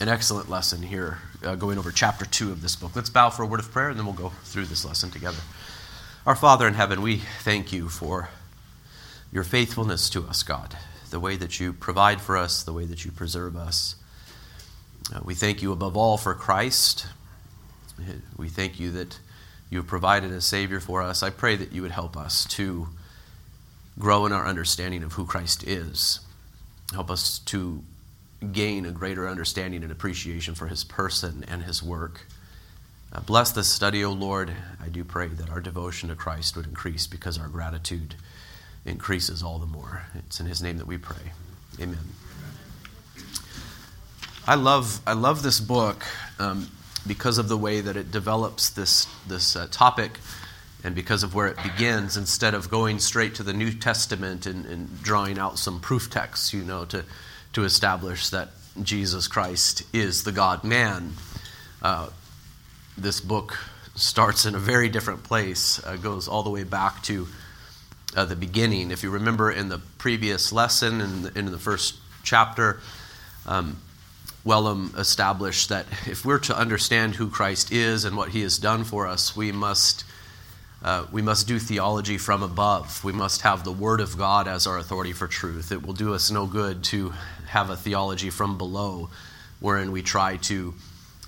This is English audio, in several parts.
an excellent lesson here, uh, going over chapter 2 of this book. Let's bow for a word of prayer and then we'll go through this lesson together. Our Father in heaven, we thank you for your faithfulness to us, God, the way that you provide for us, the way that you preserve us. Uh, we thank you above all for Christ. We thank you that you have provided a Savior for us. I pray that you would help us to grow in our understanding of who Christ is. Help us to gain a greater understanding and appreciation for his person and his work. Uh, bless this study, O Lord. I do pray that our devotion to Christ would increase because our gratitude increases all the more. It's in his name that we pray. Amen. I love, I love this book um, because of the way that it develops this, this uh, topic and because of where it begins instead of going straight to the New Testament and, and drawing out some proof texts, you know, to to establish that Jesus Christ is the God man. Uh, this book starts in a very different place, uh, goes all the way back to uh, the beginning. If you remember in the previous lesson, in the, in the first chapter, um, Wellum established that if we're to understand who Christ is and what he has done for us, we must uh, we must do theology from above. We must have the Word of God as our authority for truth. It will do us no good to have a theology from below wherein we try to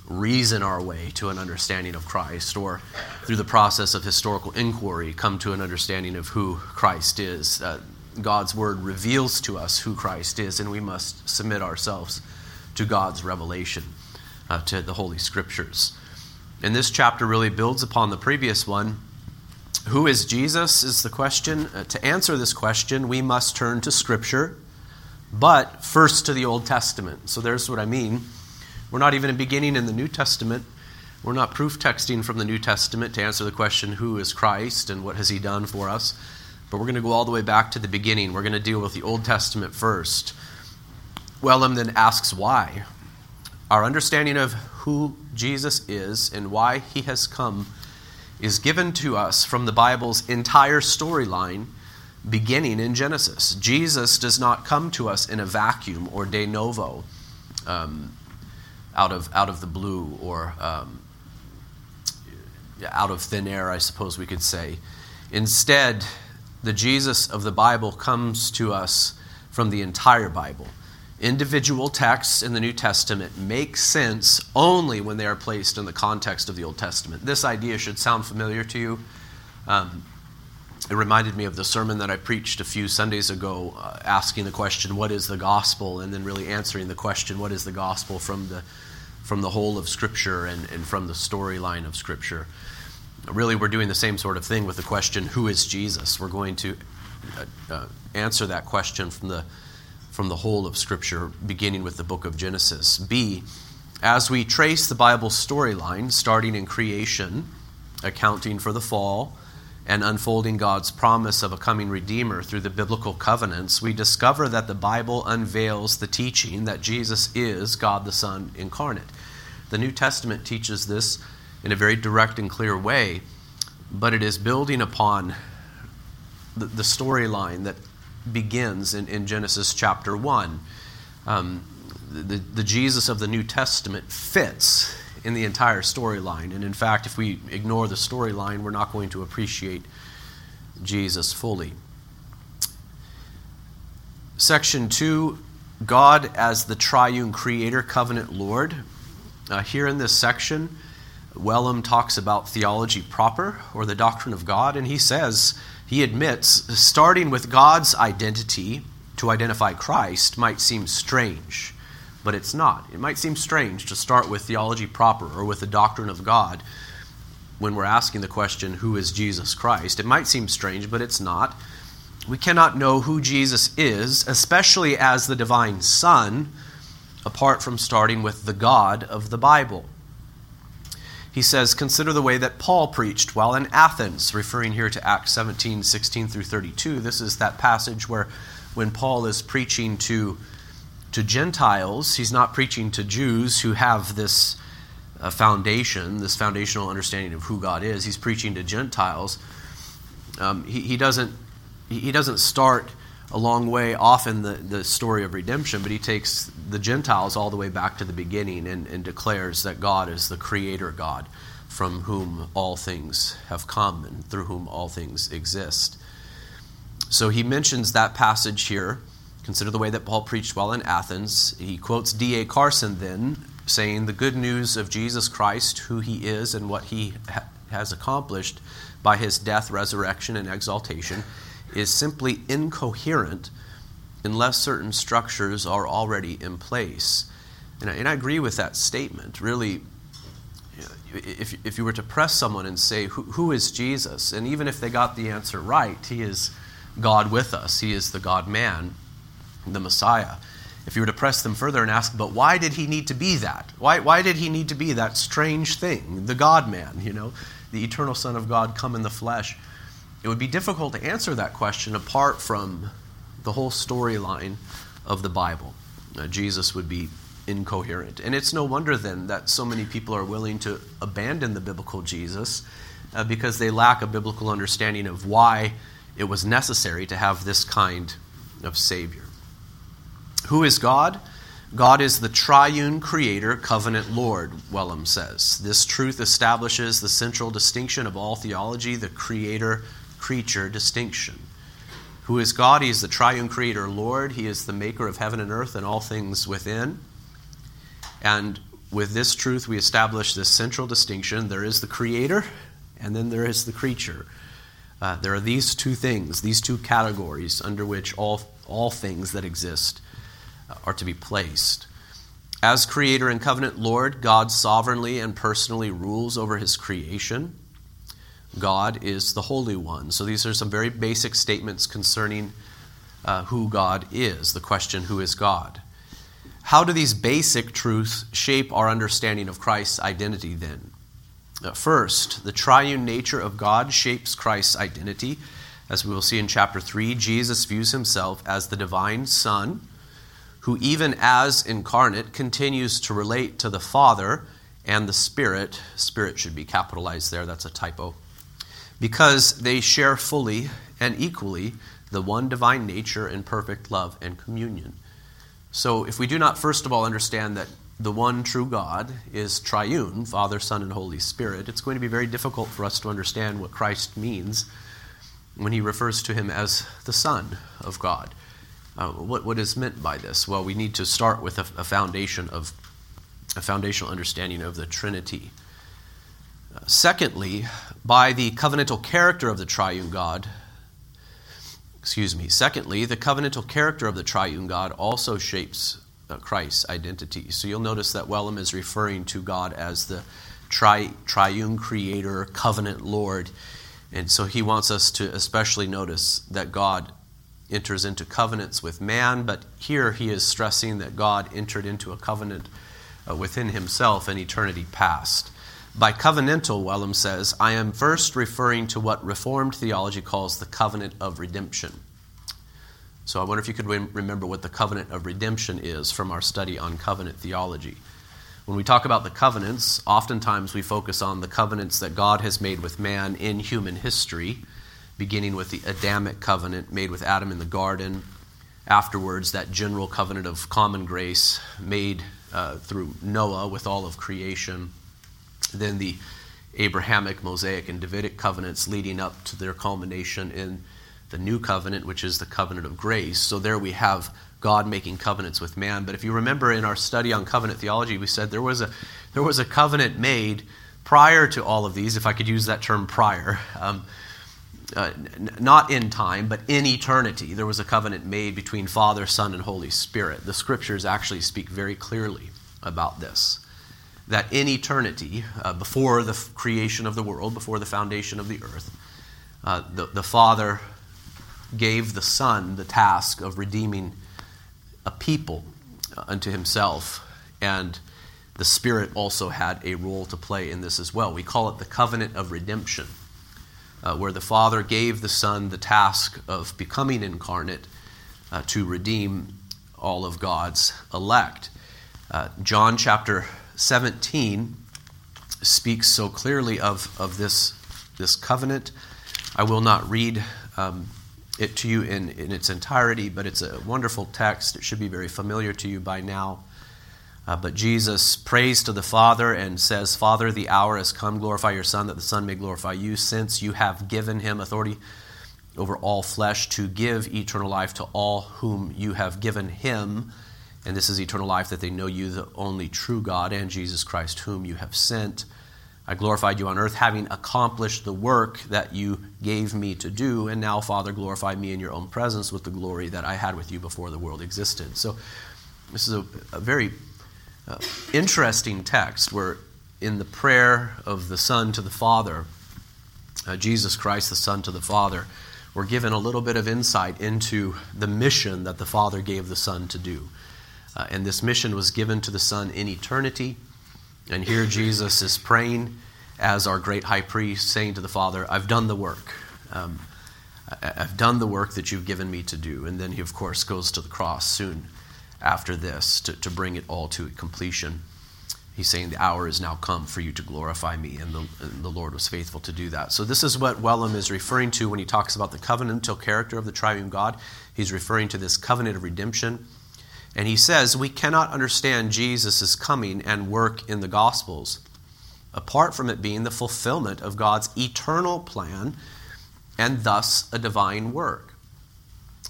reason our way to an understanding of Christ or through the process of historical inquiry come to an understanding of who Christ is. Uh, God's Word reveals to us who Christ is, and we must submit ourselves to God's revelation, uh, to the Holy Scriptures. And this chapter really builds upon the previous one who is Jesus is the question. Uh, to answer this question, we must turn to Scripture, but first to the Old Testament. So there's what I mean. We're not even beginning in the New Testament. We're not proof texting from the New Testament to answer the question, who is Christ and what has he done for us? But we're going to go all the way back to the beginning. We're going to deal with the Old Testament first. Wellum then asks why. Our understanding of who Jesus is and why he has come is given to us from the Bible's entire storyline beginning in Genesis. Jesus does not come to us in a vacuum or de novo, um, out, of, out of the blue or um, out of thin air, I suppose we could say. Instead, the Jesus of the Bible comes to us from the entire Bible individual texts in the New Testament make sense only when they are placed in the context of the Old Testament. This idea should sound familiar to you. Um, it reminded me of the sermon that I preached a few Sundays ago, uh, asking the question, What is the gospel? and then really answering the question, What is the gospel from the, from the whole of Scripture and, and from the storyline of Scripture. Really, we're doing the same sort of thing with the question, Who is Jesus? We're going to uh, uh, answer that question from the from the whole of Scripture, beginning with the book of Genesis. B, as we trace the Bible storyline, starting in creation, accounting for the fall, and unfolding God's promise of a coming Redeemer through the biblical covenants, we discover that the Bible unveils the teaching that Jesus is God the Son incarnate. The New Testament teaches this in a very direct and clear way, but it is building upon the, the storyline that begins in, in Genesis chapter 1. Um, the, the Jesus of the New Testament fits in the entire storyline. And in fact, if we ignore the storyline, we're not going to appreciate Jesus fully. Section 2 God as the triune creator, covenant Lord. Uh, here in this section, Wellum talks about theology proper or the doctrine of God, and he says he admits starting with God's identity to identify Christ might seem strange, but it's not. It might seem strange to start with theology proper or with the doctrine of God when we're asking the question, Who is Jesus Christ? It might seem strange, but it's not. We cannot know who Jesus is, especially as the divine Son, apart from starting with the God of the Bible he says, Consider the way that Paul preached while in Athens, referring here to Acts 17, 16 through 32. This is that passage where when Paul is preaching to, to Gentiles, he's not preaching to Jews who have this uh, foundation, this foundational understanding of who God is. He's preaching to Gentiles. Um, he, he, doesn't, he doesn't start a long way off in the, the story of redemption, but he takes the Gentiles all the way back to the beginning and, and declares that God is the creator God from whom all things have come and through whom all things exist. So he mentions that passage here. Consider the way that Paul preached while in Athens. He quotes D.A. Carson then, saying, The good news of Jesus Christ, who he is and what he ha- has accomplished by his death, resurrection, and exaltation is simply incoherent unless certain structures are already in place. And I, and I agree with that statement. Really, if, if you were to press someone and say, who, who is Jesus? And even if they got the answer right, he is God with us, he is the God man, the Messiah. If you were to press them further and ask, but why did he need to be that? Why, why did he need to be that strange thing, the God man, you know, the eternal Son of God come in the flesh? It would be difficult to answer that question apart from the whole storyline of the Bible. Uh, Jesus would be incoherent. And it's no wonder then that so many people are willing to abandon the biblical Jesus uh, because they lack a biblical understanding of why it was necessary to have this kind of Savior. Who is God? God is the triune creator, covenant Lord, Wellum says. This truth establishes the central distinction of all theology, the creator creature distinction. Who is God? He is the triune creator Lord. He is the maker of heaven and earth and all things within. And with this truth, we establish this central distinction there is the creator, and then there is the creature. Uh, there are these two things, these two categories under which all, all things that exist are to be placed. As creator and covenant Lord, God sovereignly and personally rules over his creation. God is the Holy One. So these are some very basic statements concerning uh, who God is, the question, who is God? How do these basic truths shape our understanding of Christ's identity then? Uh, first, the triune nature of God shapes Christ's identity. As we will see in chapter 3, Jesus views himself as the divine Son, who, even as incarnate, continues to relate to the Father and the Spirit. Spirit should be capitalized there, that's a typo because they share fully and equally the one divine nature in perfect love and communion. So, if we do not first of all understand that the one true God is triune, Father, Son, and Holy Spirit, it's going to be very difficult for us to understand what Christ means when he refers to him as the Son of God. Uh, what, what is meant by this? Well, we need to start with a, a foundation of a foundational understanding of the Trinity. Secondly, by the covenantal character of the triune God, excuse me, secondly, the covenantal character of the triune God also shapes uh, Christ's identity. So you'll notice that Wellum is referring to God as the tri- triune creator, covenant Lord. And so he wants us to especially notice that God enters into covenants with man, but here he is stressing that God entered into a covenant uh, within himself in eternity past. By covenantal, Wellum says, I am first referring to what Reformed theology calls the covenant of redemption. So I wonder if you could remember what the covenant of redemption is from our study on covenant theology. When we talk about the covenants, oftentimes we focus on the covenants that God has made with man in human history, beginning with the Adamic covenant made with Adam in the garden, afterwards, that general covenant of common grace made uh, through Noah with all of creation then the Abrahamic, Mosaic, and Davidic covenants leading up to their culmination in the new covenant, which is the covenant of grace. So there we have God making covenants with man. But if you remember in our study on covenant theology, we said there was a, there was a covenant made prior to all of these, if I could use that term prior. Um, uh, n- not in time, but in eternity, there was a covenant made between Father, Son, and Holy Spirit. The scriptures actually speak very clearly about this that in eternity, uh, before the f- creation of the world, before the foundation of the earth, uh, the, the Father gave the Son the task of redeeming a people uh, unto himself. And the Spirit also had a role to play in this as well. We call it the covenant of redemption, uh, where the Father gave the Son the task of becoming incarnate uh, to redeem all of God's elect. Uh, John chapter 17 speaks so clearly of, of this, this covenant. I will not read um, it to you in, in its entirety, but it's a wonderful text. It should be very familiar to you by now. Uh, but Jesus prays to the Father and says, Father, the hour has come. Glorify your Son, that the Son may glorify you, since you have given him authority over all flesh to give eternal life to all whom you have given him. And this is eternal life, that they know you, the only true God, and Jesus Christ, whom you have sent. I glorified you on earth, having accomplished the work that you gave me to do. And now, Father, glorify me in your own presence with the glory that I had with you before the world existed. So, this is a, a very interesting text where in the prayer of the Son to the Father, uh, Jesus Christ, the Son to the Father, we're given a little bit of insight into the mission that the Father gave the Son to do. Uh, and this mission was given to the Son in eternity. And here Jesus is praying as our great high priest, saying to the Father, I've done the work. Um, I've done the work that you've given me to do. And then he, of course, goes to the cross soon after this to, to bring it all to completion. He's saying, The hour is now come for you to glorify me, and the, and the Lord was faithful to do that. So, this is what Wellum is referring to when he talks about the covenantal character of the triune God. He's referring to this covenant of redemption. And he says, We cannot understand Jesus' coming and work in the Gospels apart from it being the fulfillment of God's eternal plan and thus a divine work.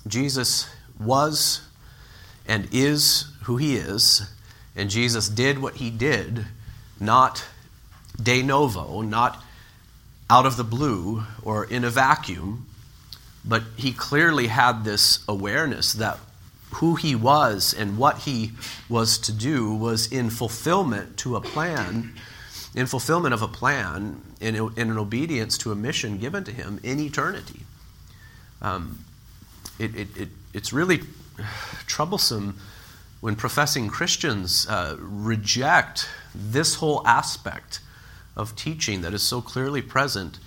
Jesus was and is who he is, and Jesus did what he did, not de novo, not out of the blue or in a vacuum, but he clearly had this awareness that who he was and what he was to do was in fulfillment to a plan, in fulfillment of a plan, in, in an obedience to a mission given to him in eternity. Um, it, it, it, it's really troublesome when professing Christians uh, reject this whole aspect of teaching that is so clearly present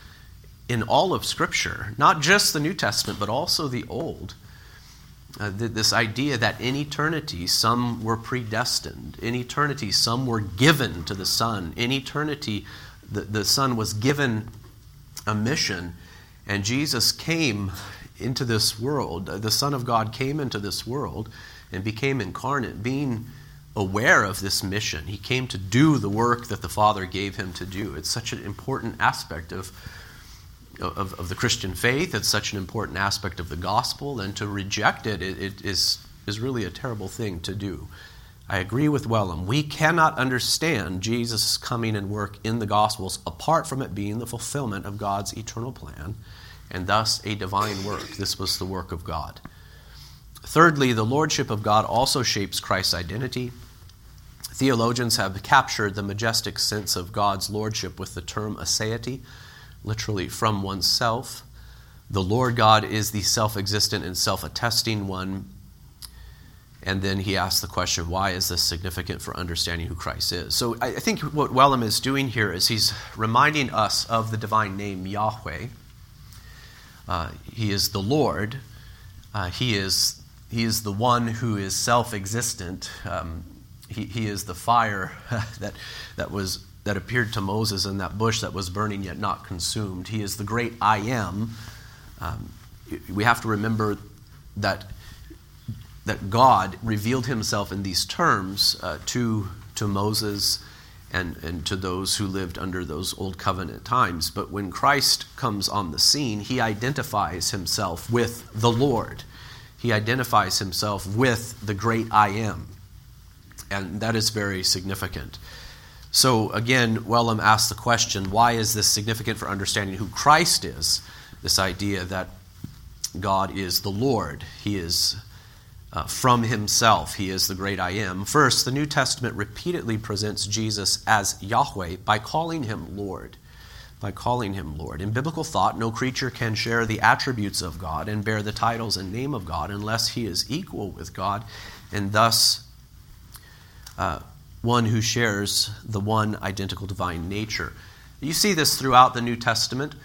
in all of Scripture, not just the New Testament, but also the Old. Uh, th- this idea that in eternity some were predestined, in eternity some were given to the Son, in eternity the, the Son was given a mission, and Jesus came into this world. The Son of God came into this world and became incarnate, being aware of this mission. He came to do the work that the Father gave him to do. It's such an important aspect of, of, of the Christian faith, it's such an important aspect of the gospel, and to reject it, it, it is, is really a terrible thing to do. I agree with Wellum. We cannot understand Jesus' coming and work in the Gospels apart from it being the fulfillment of God's eternal plan and thus a divine work. This was the work of God. Thirdly, the lordship of God also shapes Christ's identity. Theologians have captured the majestic sense of God's lordship with the term aseity, literally from oneself. The Lord God is the self existent and self attesting one. And then he asks the question, why is this significant for understanding who Christ is? So I think what Wellum is doing here is he's reminding us of the divine name Yahweh uh, he is the Lord. Uh, he, is, he is the one who is self existent. Um, he, he is the fire that, that, was, that appeared to Moses in that bush that was burning yet not consumed. He is the great I am. Um, we have to remember that, that God revealed himself in these terms uh, to, to Moses and, and to those who lived under those old covenant times. But when Christ comes on the scene, he identifies himself with the Lord. He identifies himself with the great I am. And that is very significant. So again, Wellum asks the question why is this significant for understanding who Christ is? This idea that God is the Lord. He is uh, from himself. He is the great I am. First, the New Testament repeatedly presents Jesus as Yahweh by calling him Lord. By calling him Lord. In biblical thought, no creature can share the attributes of God and bear the titles and name of God unless he is equal with God and thus uh, one who shares the one identical divine nature. You see this throughout the New Testament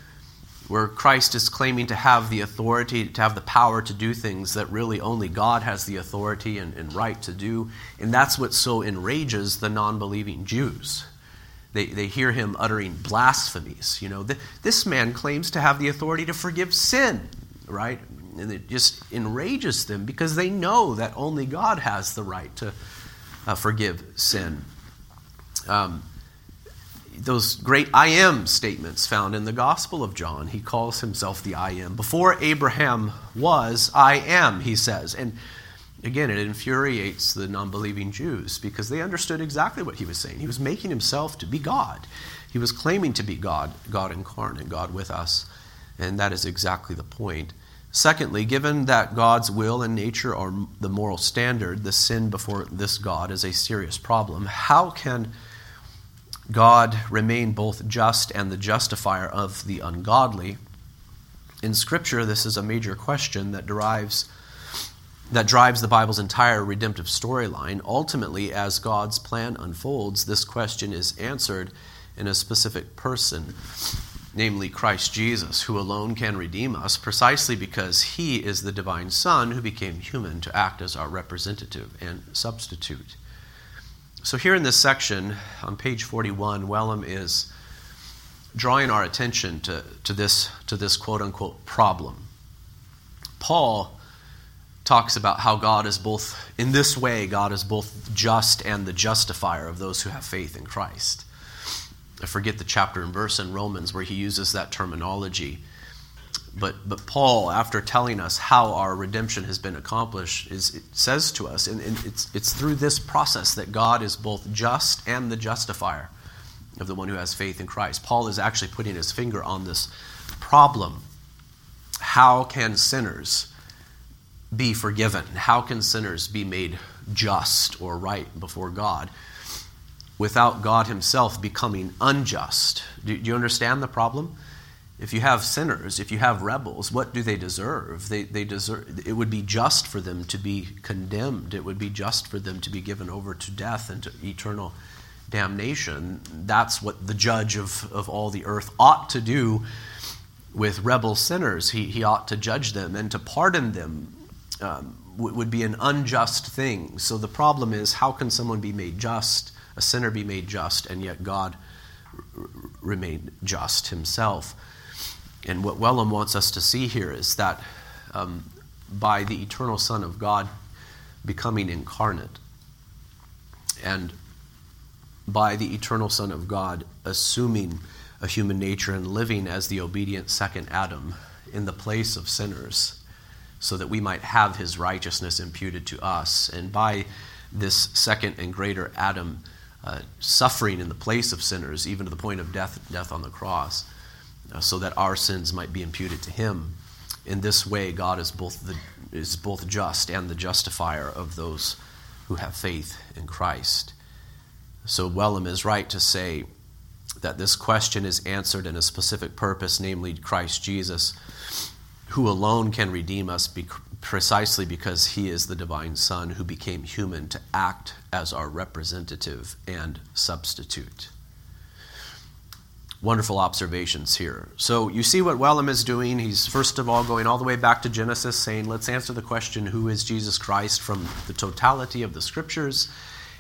where Christ is claiming to have the authority, to have the power to do things that really only God has the authority and, and right to do. And that's what so enrages the non believing Jews. They, they hear him uttering blasphemies. You know, th- this man claims to have the authority to forgive sin, right? And it just enrages them because they know that only God has the right to uh, forgive sin. Um, those great I am statements found in the Gospel of John. He calls himself the I am. Before Abraham was, I am, he says. And again, it infuriates the non believing Jews because they understood exactly what he was saying. He was making himself to be God. He was claiming to be God, God incarnate, God with us. And that is exactly the point. Secondly, given that God's will and nature are the moral standard, the sin before this God is a serious problem. How can God remain both just and the justifier of the ungodly? In Scripture, this is a major question that derives that drives the Bible's entire redemptive storyline. Ultimately, as God's plan unfolds, this question is answered in a specific person namely Christ Jesus, who alone can redeem us, precisely because he is the divine Son who became human to act as our representative and substitute. So, here in this section, on page 41, Wellum is drawing our attention to, to, this, to this quote unquote problem. Paul talks about how God is both, in this way, God is both just and the justifier of those who have faith in Christ. I forget the chapter and verse in Romans where he uses that terminology. But, but Paul, after telling us how our redemption has been accomplished, is, says to us, and, and it's, it's through this process that God is both just and the justifier of the one who has faith in Christ. Paul is actually putting his finger on this problem. How can sinners be forgiven? How can sinners be made just or right before God? without God Himself becoming unjust. Do, do, you understand the problem? If you have sinners, if you have rebels, what do they deserve? They, they deserve? It would be just for them to be condemned. It would be just for them to be given over to death and to eternal damnation. That's what the judge of, of all the earth ought to do with rebel sinners. He, he ought to judge them and to pardon them. Um, would be an unjust thing. So the problem is how can someone be made just a sinner be made just, and yet God r- remain just himself. And what Wellum wants us to see here is that um, by the eternal Son of God becoming incarnate, and by the eternal Son of God assuming a human nature and living as the obedient second Adam in the place of sinners, so that we might have his righteousness imputed to us. And by this second and greater Adam, uh, suffering in the place of sinners, even to the point of death, death on the cross, Uh, so that our sins might be imputed to him. In this way, God is both, the, is both just and the justifier of those who have faith in Christ. So Wellum is right to say that this question is answered in a specific purpose, namely Christ Jesus, who alone can redeem us precisely because he is the divine Son who became human to act as our representative and substitute. Wonderful observations here. So, you see what Wellum is doing. He's first of all going all the way back to Genesis, saying, let's answer the question, who is Jesus Christ, from the totality of the scriptures.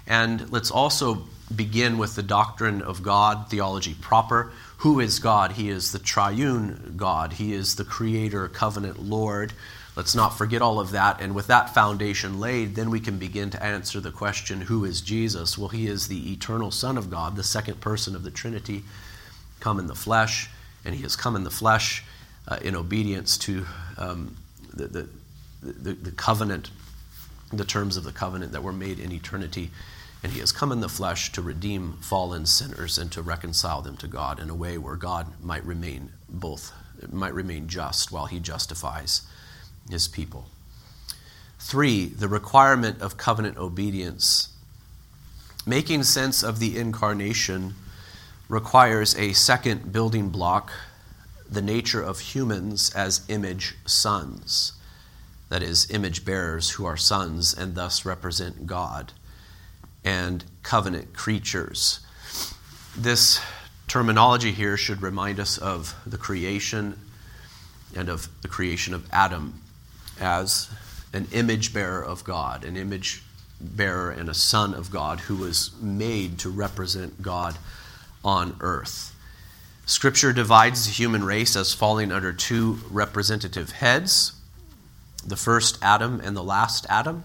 And let's also begin with the doctrine of God, theology proper. Who is God? He is the triune God, He is the creator, covenant Lord Let's not forget all of that. And with that foundation laid, then we can begin to answer the question who is Jesus? Well, he is the eternal Son of God, the second person of the Trinity, come in the flesh. And he has come in the flesh uh, in obedience to um, the, the, the, the covenant, the terms of the covenant that were made in eternity. And he has come in the flesh to redeem fallen sinners and to reconcile them to God in a way where God might remain both, might remain just while he justifies his people. Three, the requirement of covenant obedience. Making sense of the incarnation requires a second building block the nature of humans as image sons, that is, image bearers who are sons and thus represent God, and covenant creatures. This terminology here should remind us of the creation and of the creation of Adam as an image bearer of God, an image bearer and a son of God who was made to represent God on earth. Scripture divides the human race as falling under two representative heads the first Adam and the last Adam.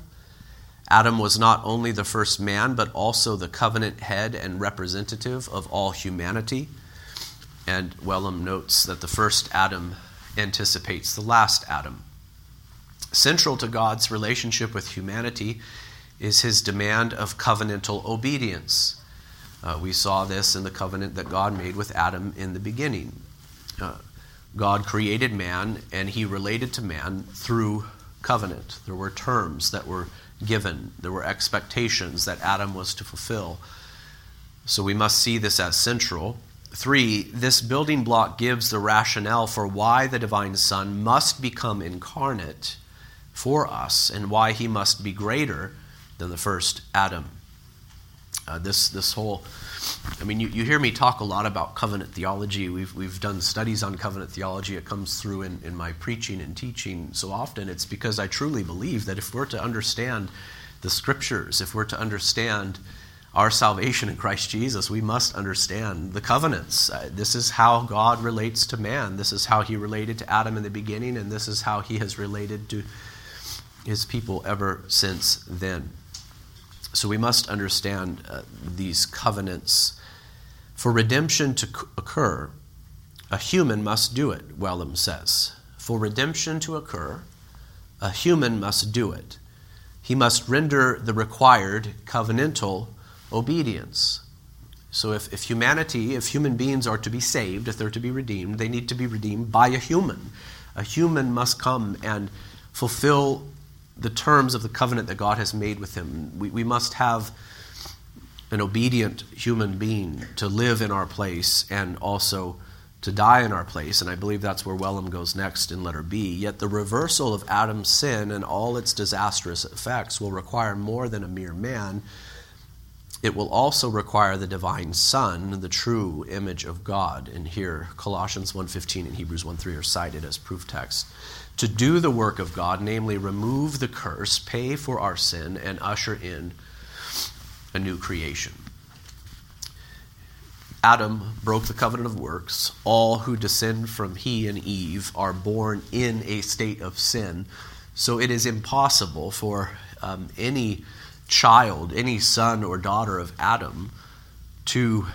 Adam was not only the first man, but also the covenant head and representative of all humanity. And Wellum notes that the first Adam anticipates the last Adam. Central to God's relationship with humanity is his demand of covenantal obedience. Uh, we saw this in the covenant that God made with Adam in the beginning. Uh, God created man, and he related to man through covenant. There were terms that were given, there were expectations that Adam was to fulfill. So we must see this as central. Three, this building block gives the rationale for why the divine Son must become incarnate for us and why he must be greater than the first Adam. Uh, this, this whole, I mean, you, you hear me talk a lot about covenant theology. We've, we've done studies on covenant theology. It comes through in, in my preaching and teaching so often. It's because I truly believe that if we're to understand the scriptures, if we're to understand our salvation in Christ Jesus, we must understand the covenants. Uh, this is how God relates to man. This is how he related to Adam in the beginning, and this is how he has related to his people ever since then. So we must understand uh, these covenants. For redemption to occur, a human must do it, Wellum says. For redemption to occur, a human must do it. He must render the required covenantal obedience. So, if, if humanity, if human beings are to be saved, if they're to be redeemed, they need to be redeemed by a human. A human must come and fulfill the terms of the covenant that God has made with him. We, we must have an obedient human being to live in our place and also to die in our place. And I believe that's where Wellum goes next in letter B. Yet the reversal of Adam's sin and all its disastrous effects will require more than a mere man it will also require the divine son the true image of god and here colossians 1.15 and hebrews 1.3 are cited as proof text to do the work of god namely remove the curse pay for our sin and usher in a new creation. Adam broke the covenant of works. All who descend from he and eve are born in a state of sin. So it is impossible for um, any child, any son or daughter of Adam, to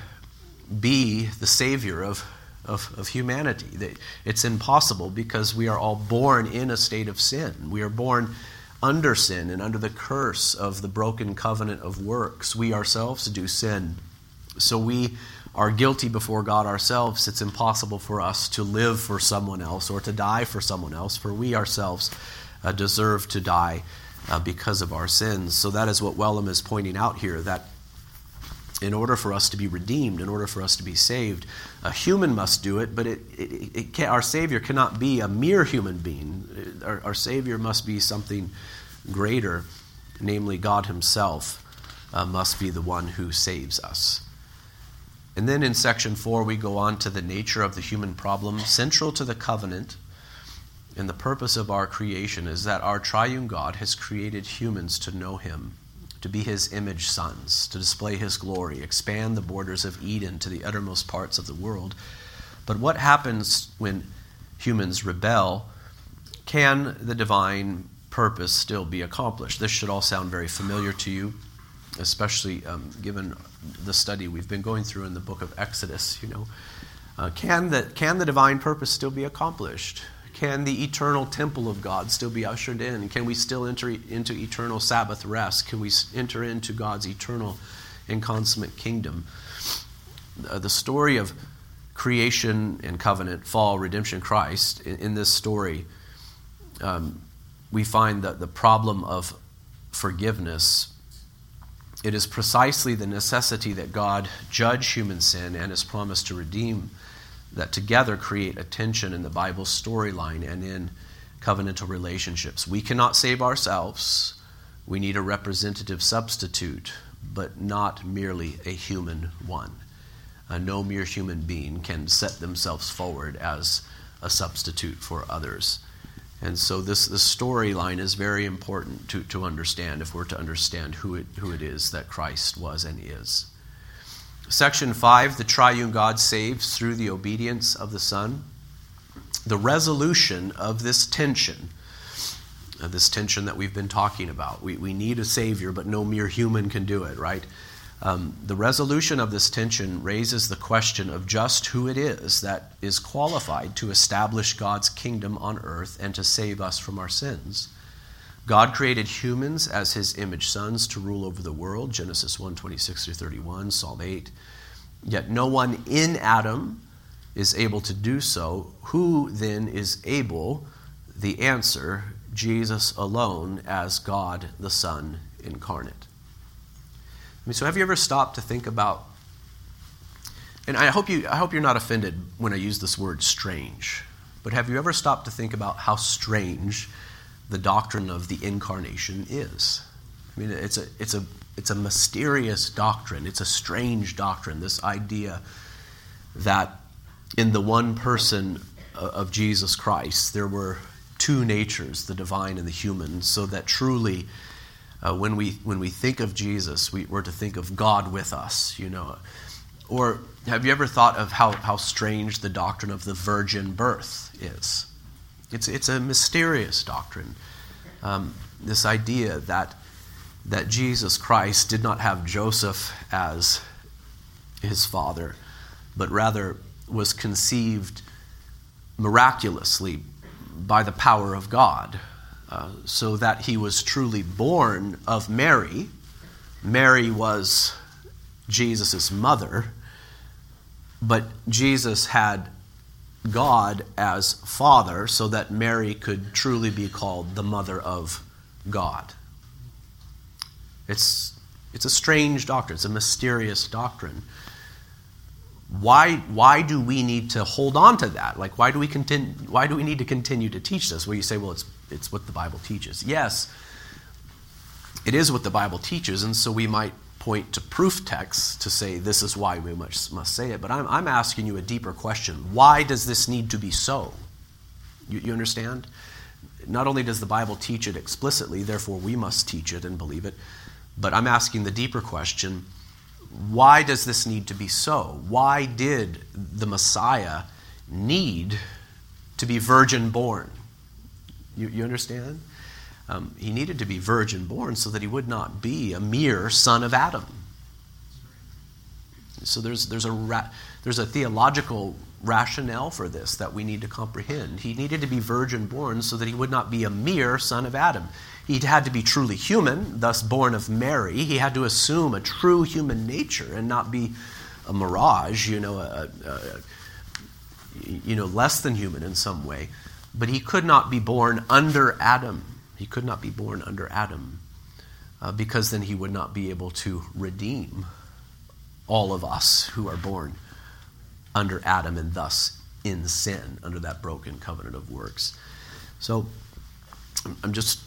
be the savior of, of, of, humanity. It's impossible because we are all born in a state of sin. We are born under sin and under the curse of the broken covenant of works. We ourselves do sin. So we are guilty before God ourselves. It's impossible for us to live for someone else or to die for someone else, for we ourselves uh, deserve to die uh, because of our sins. So that is what Wellum is pointing out here that in order for us to be redeemed, in order for us to be saved, a human must do it, but it, it, it can, our Savior cannot be a mere human being. Our, our, Savior must be something greater, namely, God Himself uh, must be the one who saves us. And then in section four, we go on to the nature of the human problem. Central to the covenant and the purpose of our creation is that our triune God has created humans to know Him, to be His image sons, to display His glory, expand the borders of Eden to the uttermost parts of the world. But what happens when humans rebel? Can the divine purpose still be accomplished? This should all sound very familiar to you, especially um, given the study we've been going through in the book of Exodus. You know, uh, can the can the divine purpose still be accomplished? Can the eternal temple of God still be ushered in? Can we still enter into eternal Sabbath rest? Can we enter into God's eternal and consummate kingdom? The story of creation and covenant, fall, redemption, Christ, in, this story, um, we find that the problem of forgiveness it is precisely the necessity that God judge human sin and his promise to redeem that together create a tension in the Bible storyline and in covenantal relationships. We cannot save ourselves. We need a representative substitute, but not merely a human one. Uh, no mere human being can set themselves forward as a substitute for others. And so this, this storyline is very important to, to understand if we're to understand who it, who it is that Christ was and is. Section 5 the triune God saves through the obedience of the Son. The resolution of this tension uh, this tension that we've been talking about. We, we need a Savior, but no mere human can do it, right? Um, the resolution of this tension raises the question of just who it is that is qualified to establish God's kingdom on earth and to save us from our sins. God created humans as his image sons to rule over the world, Genesis 1 26 through 31, Psalm 8. Yet no one in Adam is able to do so. Who then is able? The answer Jesus alone as God the Son incarnate. I mean, so have you ever stopped to think about, and I hope, you, I hope you're not offended when I use this word strange, but have you ever stopped to think about how strange the doctrine of the incarnation is? I mean, it's a, it's a, it's a mysterious doctrine, it's a strange doctrine, this idea that in the one person of Jesus Christ, there were two natures, the divine and the human, so that truly uh, when, we, when we think of Jesus, we, we're to think of God with us, you know. Or have you ever thought of how, how strange the doctrine of the virgin birth is? It's, it's a mysterious doctrine. Um, this idea that, that Jesus Christ did not have Joseph as his father, but rather was conceived miraculously by the power of God uh, so that he was truly born of Mary. Mary was Jesus' mother, but Jesus had God as father so that Mary could truly be called the mother of God. It's, it's a strange doctrine, it's a mysterious doctrine. Why, why do we need to hold on to that? Like, why do, we continue, why do we need to continue to teach this? Well, you say, well, it's it's what the Bible teaches. Yes, it is what the Bible teaches, and so we might point to proof texts to say this is why we must, must say it. But I'm, I'm asking you a deeper question. Why does this need to be so? You, you understand? Not only does the Bible teach it explicitly, therefore we must teach it and believe it, but I'm asking the deeper question why does this need to be so? Why did the Messiah need to be virgin born? You, you understand? Um, he needed to be virgin born so that he would not be a mere son of Adam. So there's, there's, a, ra- there's a theological rationale for this that we need to comprehend. He needed to be virgin born so that he would not be a mere son of Adam. He had to be truly human, thus born of Mary. He had to assume a true human nature and not be a mirage, you know, a, a, a you know, less than human in some way. But he could not be born under Adam. He could not be born under Adam uh, because then he would not be able to redeem all of us who are born under Adam and thus in sin under that broken covenant of works. So I'm just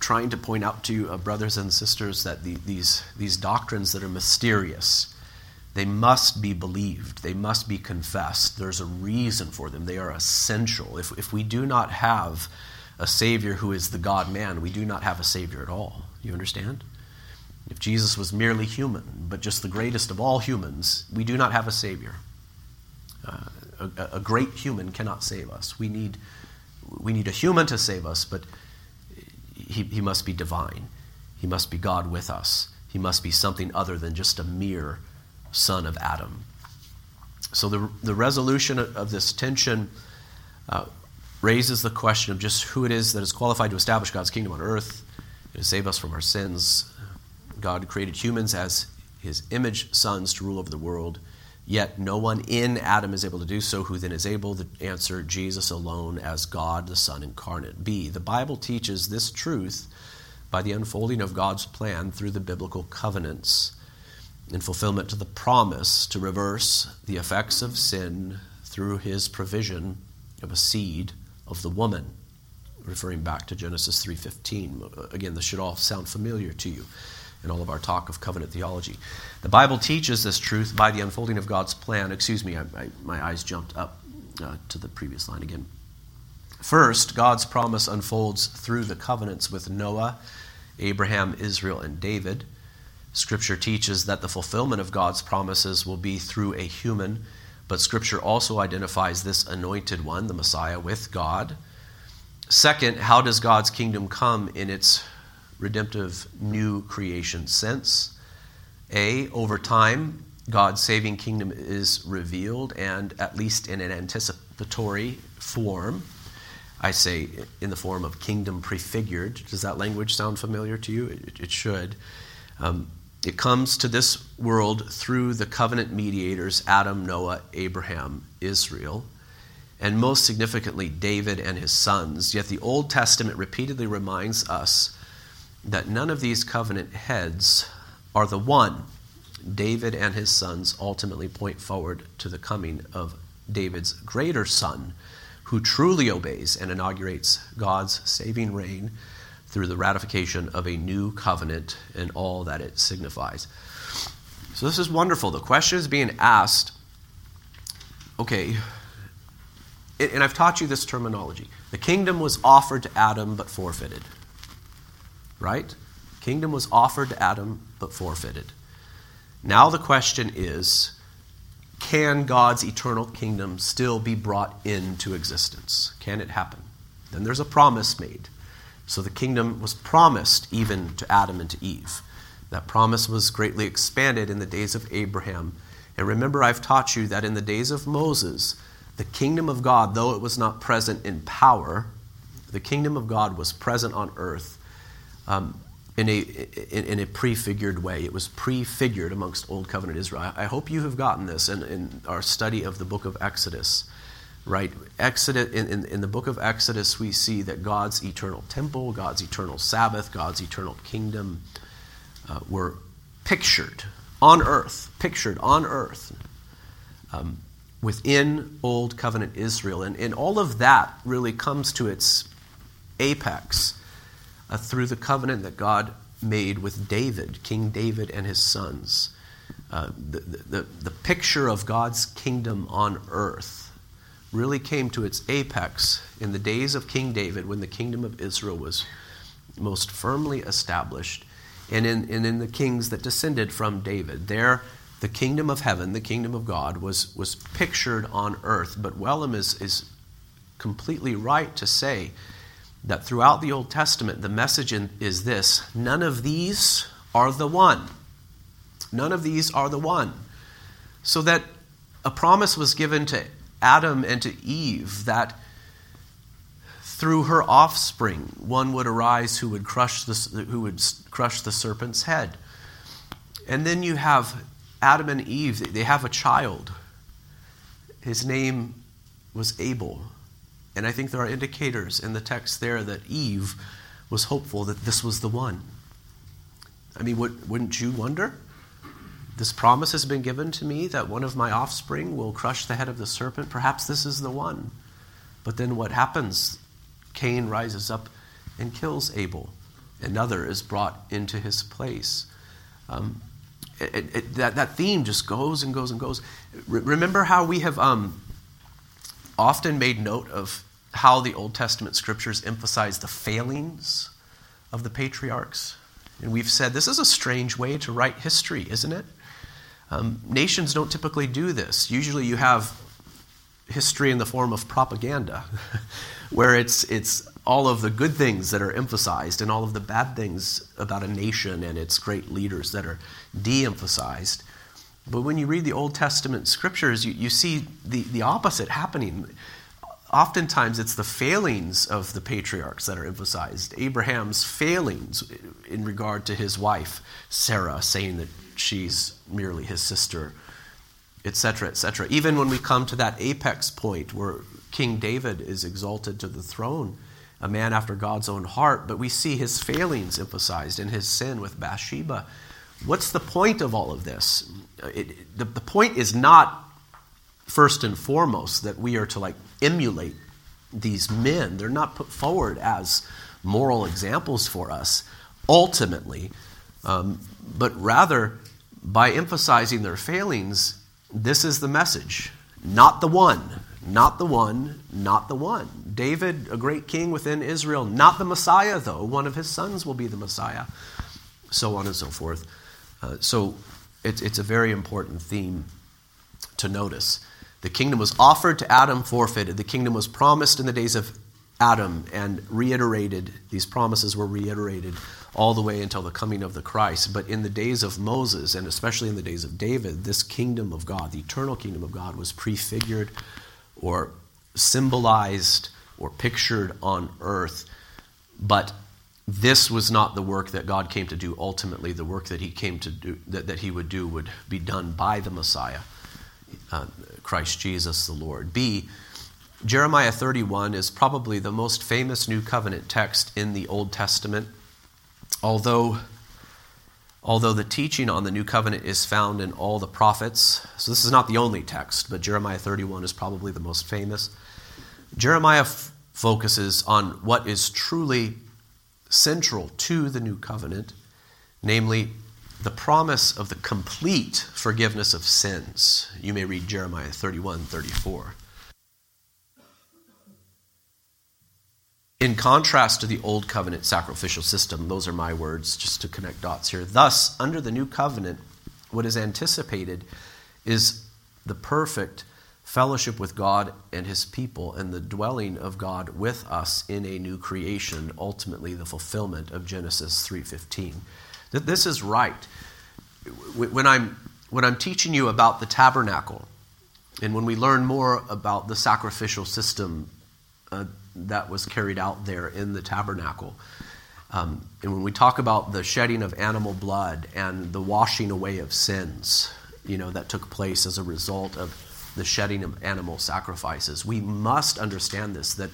trying to point out to you, uh, brothers and sisters, that the, these, these doctrines that are mysterious they must be believed. They must be confessed. There's a reason for them. They are essential. If, if we do not have a Savior who is the God man, we do not have a Savior at all. You understand? If Jesus was merely human, but just the greatest of all humans, we do not have a Savior. Uh, a, a, great human cannot save us. We need, we need a human to save us, but he, he must be divine. He must be God with us. He must be something other than just a mere son of Adam. So the, the resolution of this tension uh, raises the question of just who it is that is qualified to establish God's kingdom on earth and to save us from our sins. God created humans as his image sons to rule over the world, yet no one in Adam is able to do so. Who then is able? to answer Jesus alone as God the Son incarnate. B. The Bible teaches this truth by the unfolding of God's plan through the biblical covenants in fulfillment to the promise to reverse the effects of sin through his provision of a seed of the woman referring back to Genesis 3:15 again this should all sound familiar to you in all of our talk of covenant theology. The bible teaches this truth by the unfolding of god's plan. Excuse me I, I, my eyes jumped up uh, to the previous line again. First god's promise unfolds through the covenants with noah abraham israel and david. Scripture teaches that the fulfillment of God's promises will be through a human, but Scripture also identifies this anointed one, the Messiah, with God. Second, how does God's kingdom come in its redemptive new creation sense? A, over time, God's saving kingdom is revealed, and at least in an anticipatory form. I say in the form of kingdom prefigured. Does that language sound familiar to you? It, it should. Um, it comes to this world through the covenant mediators Adam, Noah, Abraham, Israel, and most significantly, David and his sons. Yet the Old Testament repeatedly reminds us that none of these covenant heads are the one. David and his sons ultimately point forward to the coming of David's greater son, who truly obeys and inaugurates God's saving reign through the ratification of a new covenant and all that it signifies. So, this is wonderful. The question is being asked okay, and I've taught you this terminology. The kingdom was offered to Adam but forfeited. Right? Kingdom was offered to Adam but forfeited. Now the question is can God's eternal kingdom still be brought into existence? Can it happen? Then there's a promise made. So the kingdom was promised even to Adam and to Eve. That promise was greatly expanded in the days of Abraham. And remember, I've taught you that in the days of Moses, the kingdom of God, though it was not present in power, the kingdom of God was present on earth um, in, a, in, in, a prefigured way. It was prefigured amongst Old Covenant Israel. I hope you have gotten this in, in our study of the book of Exodus right? Exodus, in, in, in, the book of Exodus, we see that God's eternal temple, God's eternal Sabbath, God's eternal kingdom uh, were pictured on earth, pictured on earth um, within Old Covenant Israel. And, and all of that really comes to its apex uh, through the covenant that God made with David, King David and his sons. Uh, the, the, the picture of God's kingdom on earth really came to its apex in the days of King David when the kingdom of Israel was most firmly established, and in, and in the kings that descended from David. There, the kingdom of heaven, the kingdom of God, was, was pictured on earth. But Wellum is, is completely right to say that throughout the Old Testament, the message in, is this none of these are the one. None of these are the one. So that a promise was given to Adam and to Eve that through her offspring one would arise who would crush the, who would crush the serpent's head. And then you have Adam and Eve, they have a child. His name was Abel. And I think there are indicators in the text there that Eve was hopeful that this was the one. I mean, wouldn't you wonder? This promise has been given to me that one of my offspring will crush the head of the serpent. Perhaps this is the one. But then what happens? Cain rises up and kills Abel. Another is brought into his place. Um, it, it, that, that theme just goes and goes and goes. remember how we have um, often made note of how the Old Testament scriptures emphasize the failings of the patriarchs? And we've said this is a strange way to write history, isn't it? Um, nations don't typically do this. Usually you have history in the form of propaganda, where it's, it's all of the good things that are emphasized and all of the bad things about a nation and its great leaders that are de emphasized. But when you read the Old Testament scriptures, you, you see the, the opposite happening. Oftentimes, it's the failings of the patriarchs that are emphasized. Abraham's failings in regard to his wife, Sarah, saying that she's merely his sister, etc., etc. Even when we come to that apex point where King David is exalted to the throne, a man after God's own heart, but we see his failings emphasized in his sin with Bathsheba. What's the point of all of this? It, the, the point is not first and foremost that we are to like emulate these men. They're not put forward as moral examples for us ultimately, um, but rather by emphasizing their failings, this is the message. Not the one, not the one, not the one. David, a great king within Israel, not the Messiah, though. One of his sons will be the Messiah. So on and so forth. Uh, so it's, it's a very important theme to notice. The kingdom was offered to Adam, forfeited. The kingdom was promised in the days of Adam and reiterated, these promises were reiterated all the way until the coming of the Christ. But in the days of Moses, and especially in the days of David, this kingdom of God, the eternal kingdom of God, was prefigured or symbolized or pictured on earth. But this was not the work that God came to do ultimately. The work that he came to do, that, that he would do, would be done by the Messiah, uh, Christ Jesus the Lord. B, Jeremiah 31 is probably the most famous New Covenant text in the Old Testament. Although, although the teaching on the New Covenant is found in all the prophets, so this is not the only text, but Jeremiah 31 is probably the most famous. Jeremiah f- focuses on what is truly central to the New Covenant, namely the promise of the complete forgiveness of sins. You may read Jeremiah 31 34. In contrast to the Old Covenant sacrificial system, those are my words just to connect dots here. Thus, under the New Covenant, what is anticipated is the perfect fellowship with God and his people and the dwelling of God with us in a new creation, ultimately the fulfillment of Genesis 3:15. That this is right. When I'm when I'm teaching you about the tabernacle and when we learn more about the sacrificial system uh, that was carried out there in the tabernacle. Um, and when we talk about the shedding of animal blood and the washing away of sins, you know, that took place as a result of the shedding of animal sacrifices, we must understand this that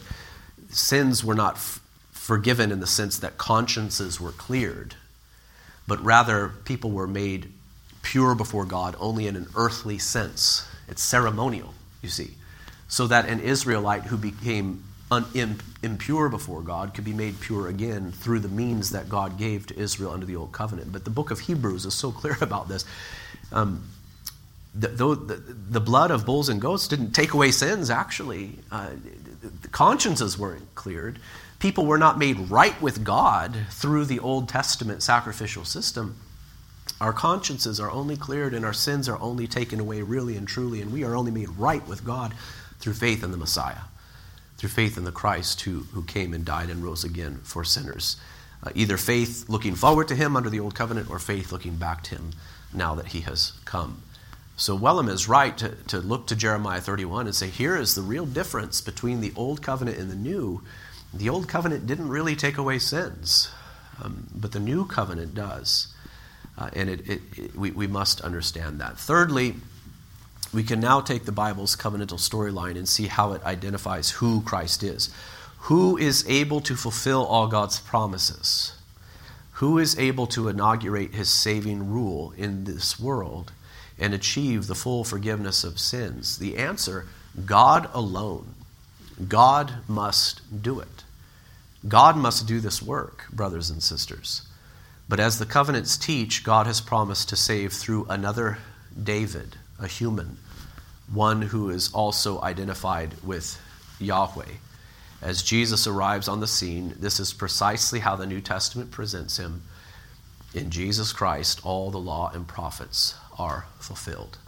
sins were not f- forgiven in the sense that consciences were cleared, but rather people were made pure before God only in an earthly sense. It's ceremonial, you see. So that an Israelite who became un, impure before God could be made pure again through the means that God gave to Israel under the Old Covenant. But the book of Hebrews is so clear about this. Um, the, the, the, blood of bulls and goats didn't take away sins, actually. Uh, the consciences weren't cleared. People were not made right with God through the Old Testament sacrificial system. Our consciences are only cleared and our sins are only taken away really and truly, and we are only made right with God through faith in the Messiah through faith in the Christ who, who came and died and rose again for sinners. Uh, either faith looking forward to him under the old covenant or faith looking back to him now that he has come. So Wellum is right to, to look to Jeremiah 31 and say, here is the real difference between the old covenant and the new. The old covenant didn't really take away sins, um, but the new covenant does. Uh, and it, it, it, we, we must understand that. Thirdly, we can now take the Bible's covenantal storyline and see how it identifies who Christ is. Who is able to fulfill all God's promises? Who is able to inaugurate his saving rule in this world and achieve the full forgiveness of sins? The answer God alone. God must do it. God must do this work, brothers and sisters. But as the covenants teach, God has promised to save through another David, a human, one who is also identified with Yahweh. As Jesus arrives on the scene, this is precisely how the New Testament presents him. In Jesus Christ, all the law and prophets are fulfilled.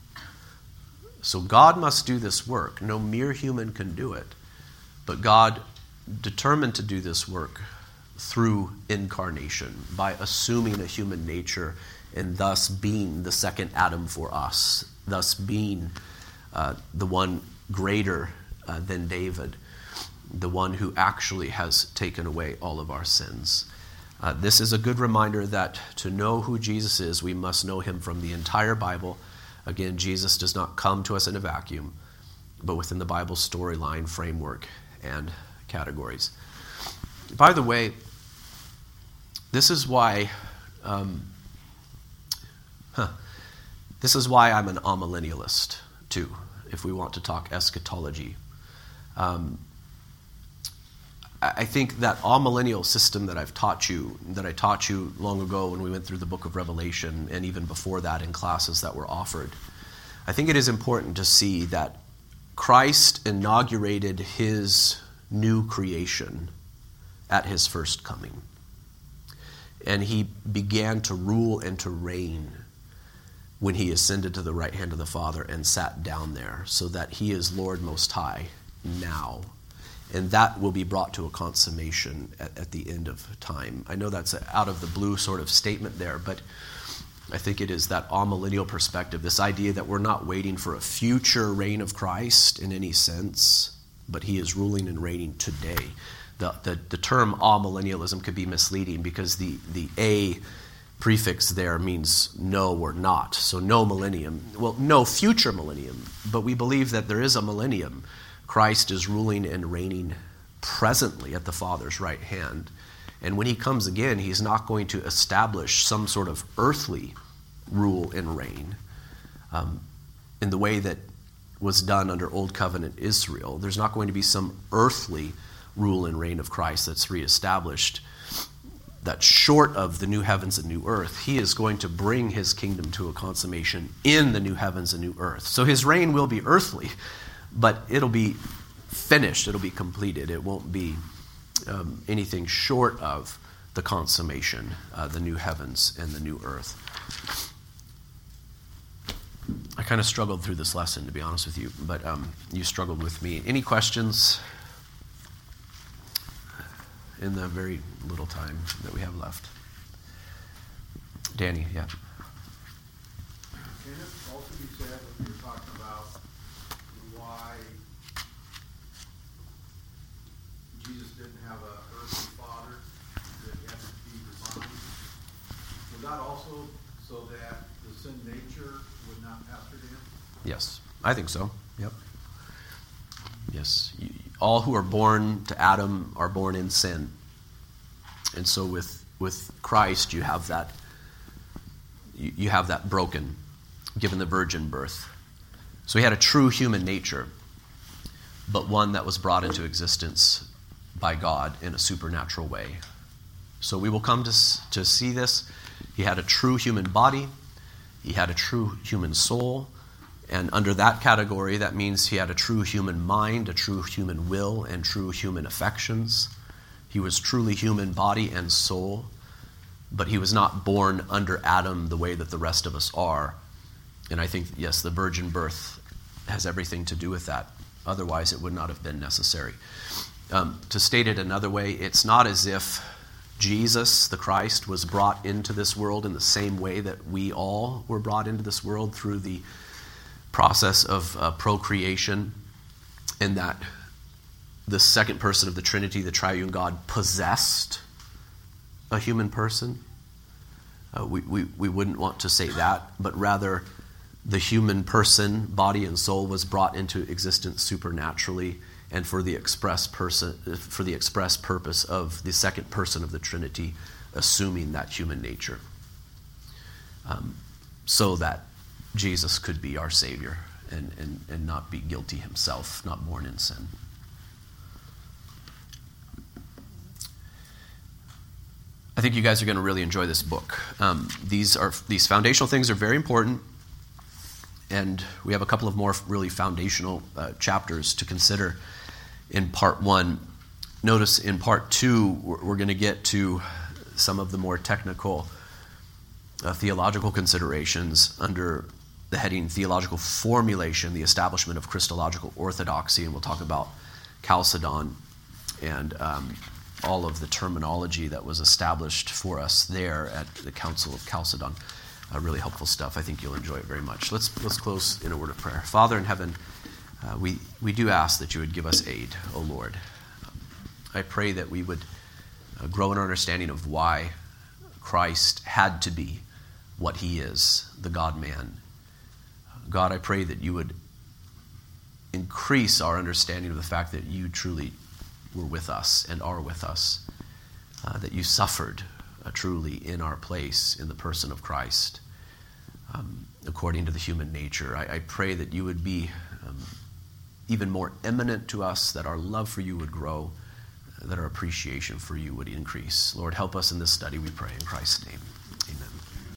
So God must do this work. No mere human can do it. But God determined to do this work through incarnation, by assuming a human nature and thus being the second Adam for us, thus being uh, the one greater uh, than David, the one who actually has taken away all of our sins. Uh, this is a good reminder that to know who Jesus is, we must know him from the entire Bible. Again, Jesus does not come to us in a vacuum, but within the Bible storyline, framework, and categories. By the way, this is why um, Huh. This is why I'm an amillennialist, too, if we want to talk eschatology. Um, I think that amillennial system that I've taught you, that I taught you long ago when we went through the book of Revelation, and even before that in classes that were offered, I think it is important to see that Christ inaugurated his new creation at his first coming. And he began to rule and to reign when he ascended to the right hand of the Father and sat down there, so that he is Lord Most High now. and that will be brought to a consummation at, at the end of time. I know that's out of the blue sort of statement there, but I think it is that amillennial perspective, this idea that we're not waiting for a future reign of Christ in any sense, but he is ruling and reigning today. The, the, the term amillennialism could be misleading because the, the A prefix there means no or not. So no millennium. Well, no future millennium, but we believe that there is a millennium. Christ is ruling and reigning presently at the Father's right hand. And when he comes again, he's not going to establish some sort of earthly rule and reign um, in the way that was done under Old Covenant Israel. There's not going to be some earthly rule and reign of Christ that's reestablished. That short of the new heavens and new earth, he is going to bring his kingdom to a consummation in the new heavens and new earth. So his reign will be earthly, but it'll be finished, it'll be completed. It won't be um, anything short of the consummation, uh, the new heavens and the new earth. I kind of struggled through this lesson, to be honest with you, but um, you struggled with me. Any questions in the very little time that we have left? Danny, yeah. Can it also be said when you're talking about why Jesus didn't have a earthly father, that he had to be divine? Was that also so that the sin nature would not pass through to him? Yes, I think so. Yep. Yes. You, all who are born to Adam are born in sin. And so with, with Christ, you have that you, have that broken, given the virgin birth. So he had a true human nature, but one that was brought into existence by God in a supernatural way. So we will come to, to see this. He had a true human body, he had a true human soul, and under that category, that means he had a true human mind, a true human will, and true human affections. He was truly human body and soul, but he was not born under Adam the way that the rest of us are. And I think, yes, the virgin birth has everything to do with that. Otherwise, it would not have been necessary. Um, to state it another way, it's not as if Jesus, the Christ, was brought into this world in the same way that we all were brought into this world through the process of uh, procreation, in that the second person of the Trinity, the triune God, possessed a human person. Uh, we, we, we wouldn't want to say that, but rather the human person, body and soul, was brought into existence supernaturally and for the express person for the express purpose of the second person of the Trinity assuming that human nature. Um, so that Jesus could be our Savior and, and, and not be guilty himself, not born in sin. I think you guys are going to really enjoy this book. Um, these are these foundational things are very important, and we have a couple of more really foundational uh, chapters to consider in part one. Notice in part two, we're, going to get to some of the more technical uh, theological considerations under the heading Theological Formulation, the Establishment of Christological Orthodoxy, and we'll talk about Chalcedon and um, all of the terminology that was established for us there at the Council of Chalcedon. Uh, really helpful stuff. I think you'll enjoy it very much. Let's, let's close in a word of prayer. Father in heaven, uh, we, we do ask that you would give us aid, O Lord. I pray that we would uh, grow in our understanding of why Christ had to be what he is, the God man. God, I pray that you would increase our understanding of the fact that you truly were with us and are with us, uh, that you suffered uh, truly in our place in the person of Christ, um, according to the human nature. I, I, pray that you would be um, even more eminent to us, that our love for you would grow, that our appreciation for you would increase. Lord, help us in this study, we pray, in Christ's name.